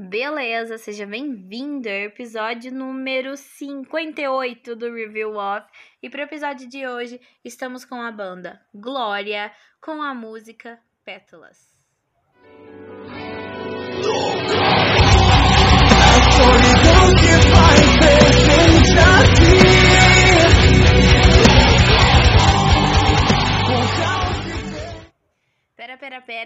Beleza, seja bem-vindo ao episódio número 58 do Review Off. E para o episódio de hoje, estamos com a banda Glória com a música Pétalas.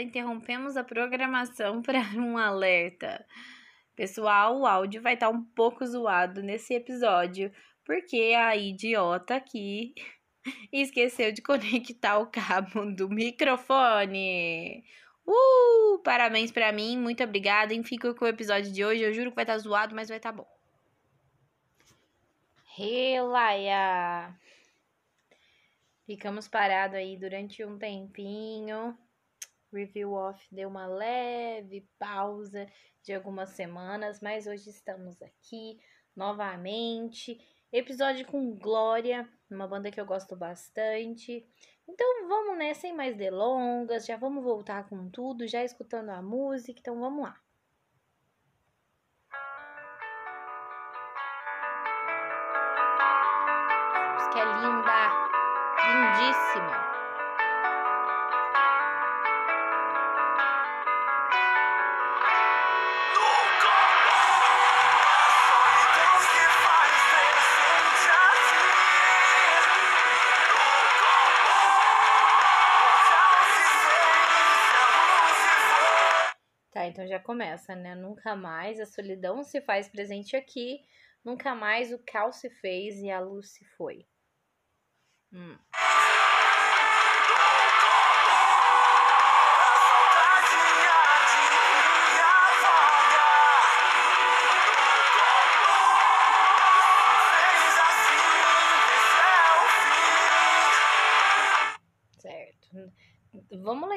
Pera, interrompemos a programação para um alerta. Pessoal, o áudio vai estar tá um pouco zoado nesse episódio, porque a idiota aqui esqueceu de conectar o cabo do microfone. Uh! Parabéns para mim, muito obrigada. E fico com o episódio de hoje. Eu juro que vai estar tá zoado, mas vai estar tá bom. Relaia! Ficamos parados aí durante um tempinho. Review Off deu uma leve pausa de algumas semanas, mas hoje estamos aqui novamente. Episódio com Glória, uma banda que eu gosto bastante. Então vamos, né? Sem mais delongas, já vamos voltar com tudo, já escutando a música, então vamos lá. Música é linda, lindíssima. Então já começa, né? Nunca mais a solidão se faz presente aqui, nunca mais o cal se fez e a luz se foi. Hum.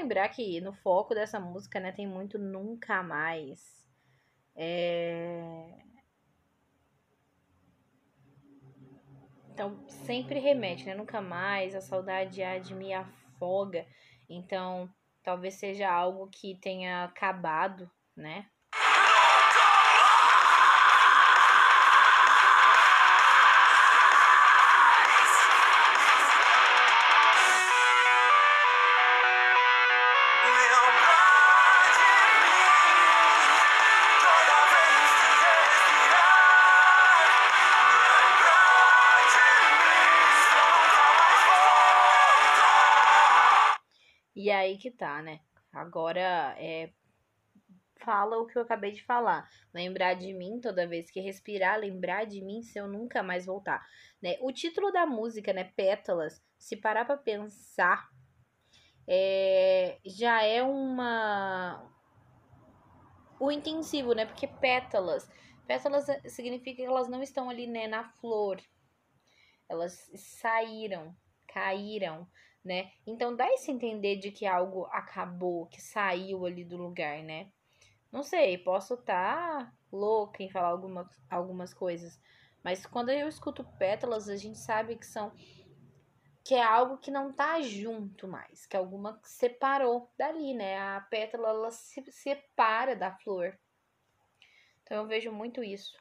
Lembrar que no foco dessa música, né, tem muito nunca mais. É... Então, sempre remete, né? Nunca mais, a saudade há de me afoga. Então, talvez seja algo que tenha acabado, né? Aí que tá, né? Agora é fala o que eu acabei de falar. Lembrar de mim toda vez que respirar, lembrar de mim se eu nunca mais voltar, né? O título da música, né, Pétalas, se parar para pensar, é, já é uma o intensivo, né? Porque pétalas, pétalas significa que elas não estão ali, né, na flor. Elas saíram, caíram, né? Então dá esse entender de que algo acabou, que saiu ali do lugar, né? Não sei, posso estar tá louca em falar alguma, algumas coisas, mas quando eu escuto pétalas, a gente sabe que são que é algo que não tá junto mais, que alguma separou dali, né? A pétala ela se separa da flor. Então eu vejo muito isso.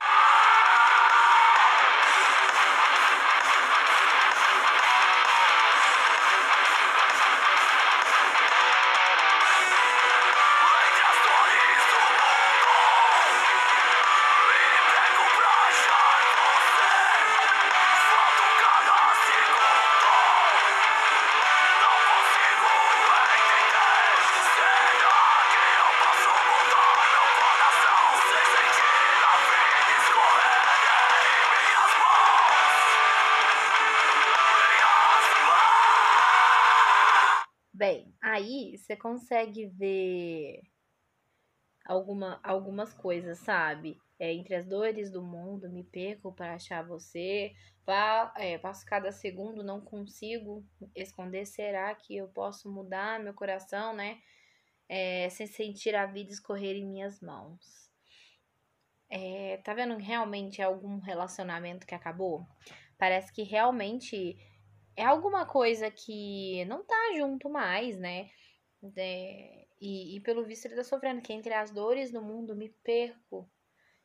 Você consegue ver alguma, algumas coisas, sabe? É, entre as dores do mundo, me perco para achar você. Vá, é, passo cada segundo, não consigo esconder. Será que eu posso mudar meu coração, né? É, sem sentir a vida escorrer em minhas mãos. É, tá vendo realmente algum relacionamento que acabou? Parece que realmente é alguma coisa que não tá junto mais, né? É, E, e pelo visto ele tá sofrendo, que entre as dores no mundo me perco.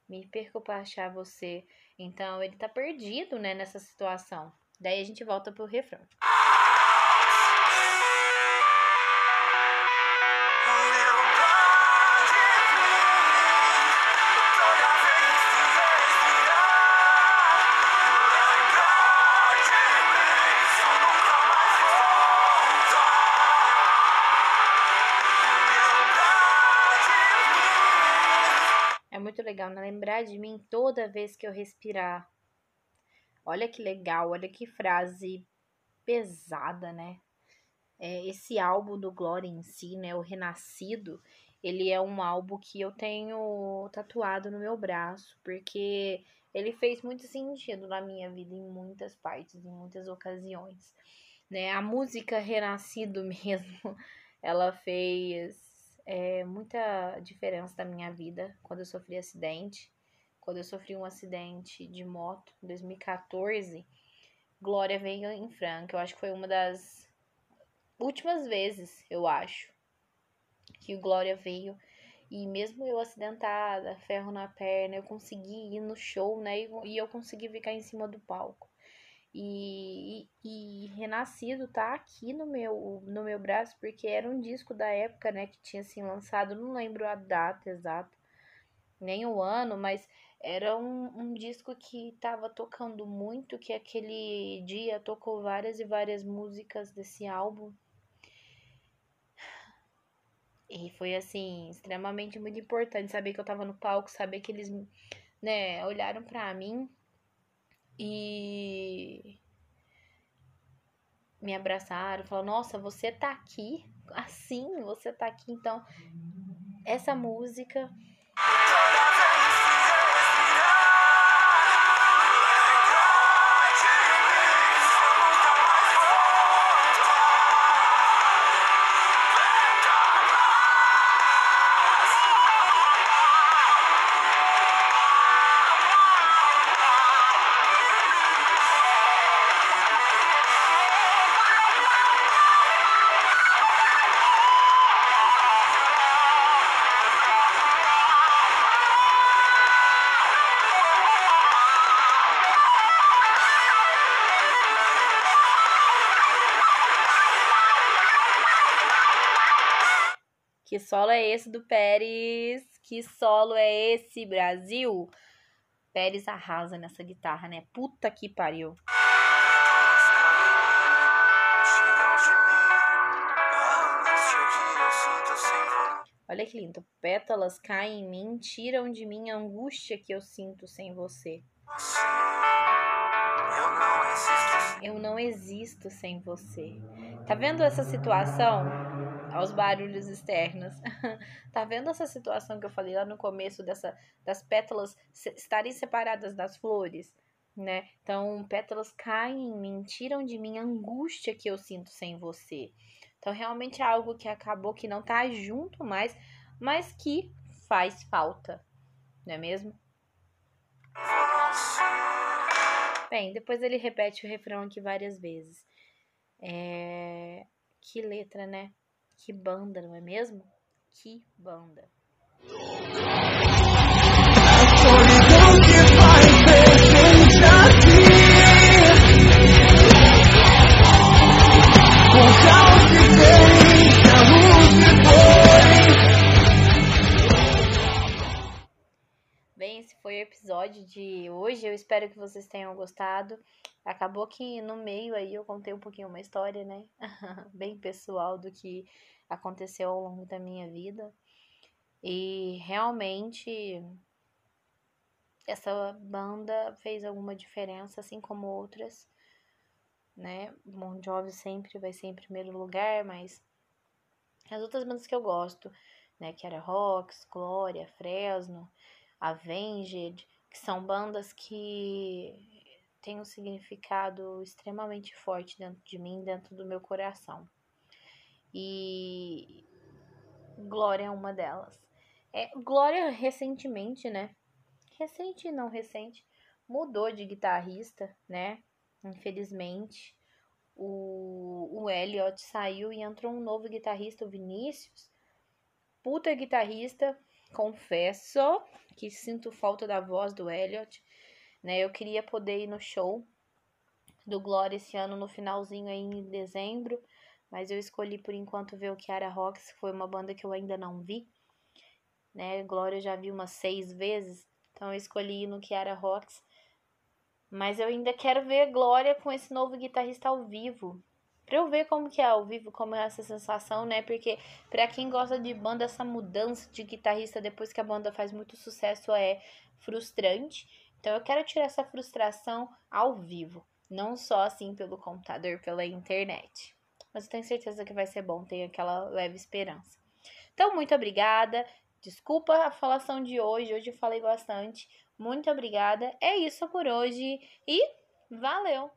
Me perco para achar você. Então ele tá perdido, né, nessa situação. Daí a gente volta pro refrão. Lembrar de mim toda vez que eu respirar. Olha que legal, olha que frase pesada, né? É, esse álbum do Glória em si, né? O Renascido, ele é um álbum que eu tenho tatuado no meu braço, porque ele fez muito sentido na minha vida em muitas partes, em muitas ocasiões. Né? A música Renascido mesmo, ela fez é, muita diferença da minha vida quando eu sofri acidente. Quando eu sofri um acidente de moto em 2014, Glória veio em Franca. Eu acho que foi uma das últimas vezes, eu acho, que o Glória veio. E mesmo eu acidentada, ferro na perna, eu consegui ir no show, né? E eu consegui ficar em cima do palco. E, e, e, Renascido tá aqui no meu, no meu braço, porque era um disco da época, né, que tinha assim lançado, não lembro a data exata, nem o ano, mas era um, um disco que tava tocando muito, que aquele dia tocou várias e várias músicas desse álbum. E foi assim, extremamente muito importante saber que eu tava no palco, saber que eles, né, olharam para mim e me abraçaram, falaram: "Nossa, você tá aqui? Assim, você tá aqui". Então, essa música Turn Que solo é esse do Pérez? Que solo é esse, Brasil? Pérez arrasa nessa guitarra, né? Puta que pariu. Olha que lindo. Pétalas caem em mim, tiram de mim a angústia que eu sinto sem você. Eu não existo sem você. Tá vendo essa situação? Aos barulhos externos. tá vendo essa situação que eu falei lá no começo dessa das pétalas estarem separadas das flores, né? Então, pétalas caem em mim, tiram de mim a angústia que eu sinto sem você. Então, realmente é algo que acabou que não tá junto mais, mas que faz falta, não é mesmo? Bem, depois ele repete o refrão aqui várias vezes. É... Que letra, né? Que banda, não é mesmo? Que banda. Bem, episódio de hoje. Eu espero que vocês tenham gostado. Acabou que no meio aí eu contei um pouquinho uma história, né? Bem pessoal do que aconteceu ao longo da minha vida. E realmente essa banda fez alguma diferença, assim como outras, né? Bon Jovi sempre vai ser em primeiro lugar, mas as outras bandas que eu gosto, né? Que era Rocks, Glória, Fresno, Avenged, que são bandas que tem um significado extremamente forte dentro de mim, dentro do meu coração. E Glória é uma delas. É, Glória recentemente, né? Recente não recente, mudou de guitarrista, né? Infelizmente, o, o Elliot saiu e entrou um novo guitarrista, o Vinícius. puta guitarrista, confesso que sinto falta da voz do Elliot, né? Eu queria poder ir no show do Glória esse ano no finalzinho aí em dezembro, mas eu escolhi por enquanto ver o Kiara Rocks, foi uma banda que eu ainda não vi, né? Glória já vi umas seis vezes, então eu escolhi ir no Kiara Rocks, mas eu ainda quero ver Glória com esse novo guitarrista ao vivo, Pra eu ver como que é ao vivo, como é essa sensação, né? Porque pra quem gosta de banda, essa mudança de guitarrista depois que a banda faz muito sucesso é frustrante. Então eu quero tirar essa frustração ao vivo, não só assim pelo computador, pela internet. Mas eu tenho certeza que vai ser bom, tenho aquela leve esperança. Então, muito obrigada. Desculpa a falação de hoje, hoje eu falei bastante. Muito obrigada. É isso por hoje e valeu!